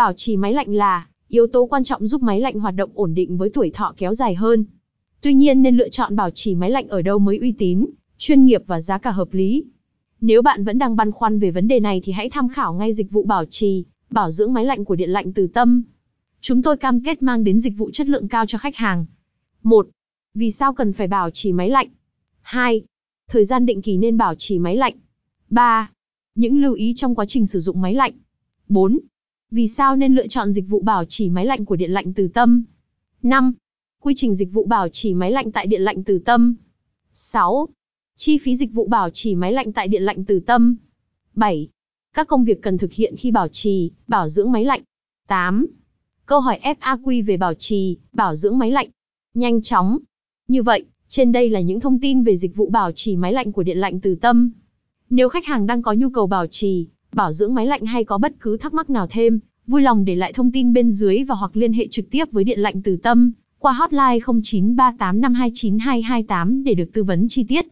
Bảo trì máy lạnh là yếu tố quan trọng giúp máy lạnh hoạt động ổn định với tuổi thọ kéo dài hơn. Tuy nhiên nên lựa chọn bảo trì máy lạnh ở đâu mới uy tín, chuyên nghiệp và giá cả hợp lý. Nếu bạn vẫn đang băn khoăn về vấn đề này thì hãy tham khảo ngay dịch vụ bảo trì, bảo dưỡng máy lạnh của Điện lạnh Từ Tâm. Chúng tôi cam kết mang đến dịch vụ chất lượng cao cho khách hàng. 1. Vì sao cần phải bảo trì máy lạnh? 2. Thời gian định kỳ nên bảo trì máy lạnh. 3. Những lưu ý trong quá trình sử dụng máy lạnh. 4. Vì sao nên lựa chọn dịch vụ bảo trì máy lạnh của Điện lạnh Từ Tâm? 5. Quy trình dịch vụ bảo trì máy lạnh tại Điện lạnh Từ Tâm. 6. Chi phí dịch vụ bảo trì máy lạnh tại Điện lạnh Từ Tâm. 7. Các công việc cần thực hiện khi bảo trì, bảo dưỡng máy lạnh. 8. Câu hỏi FAQ về bảo trì, bảo dưỡng máy lạnh. Nhanh chóng. Như vậy, trên đây là những thông tin về dịch vụ bảo trì máy lạnh của Điện lạnh Từ Tâm. Nếu khách hàng đang có nhu cầu bảo trì, bảo dưỡng máy lạnh hay có bất cứ thắc mắc nào thêm, vui lòng để lại thông tin bên dưới và hoặc liên hệ trực tiếp với Điện lạnh Từ Tâm qua hotline 0938529228 để được tư vấn chi tiết.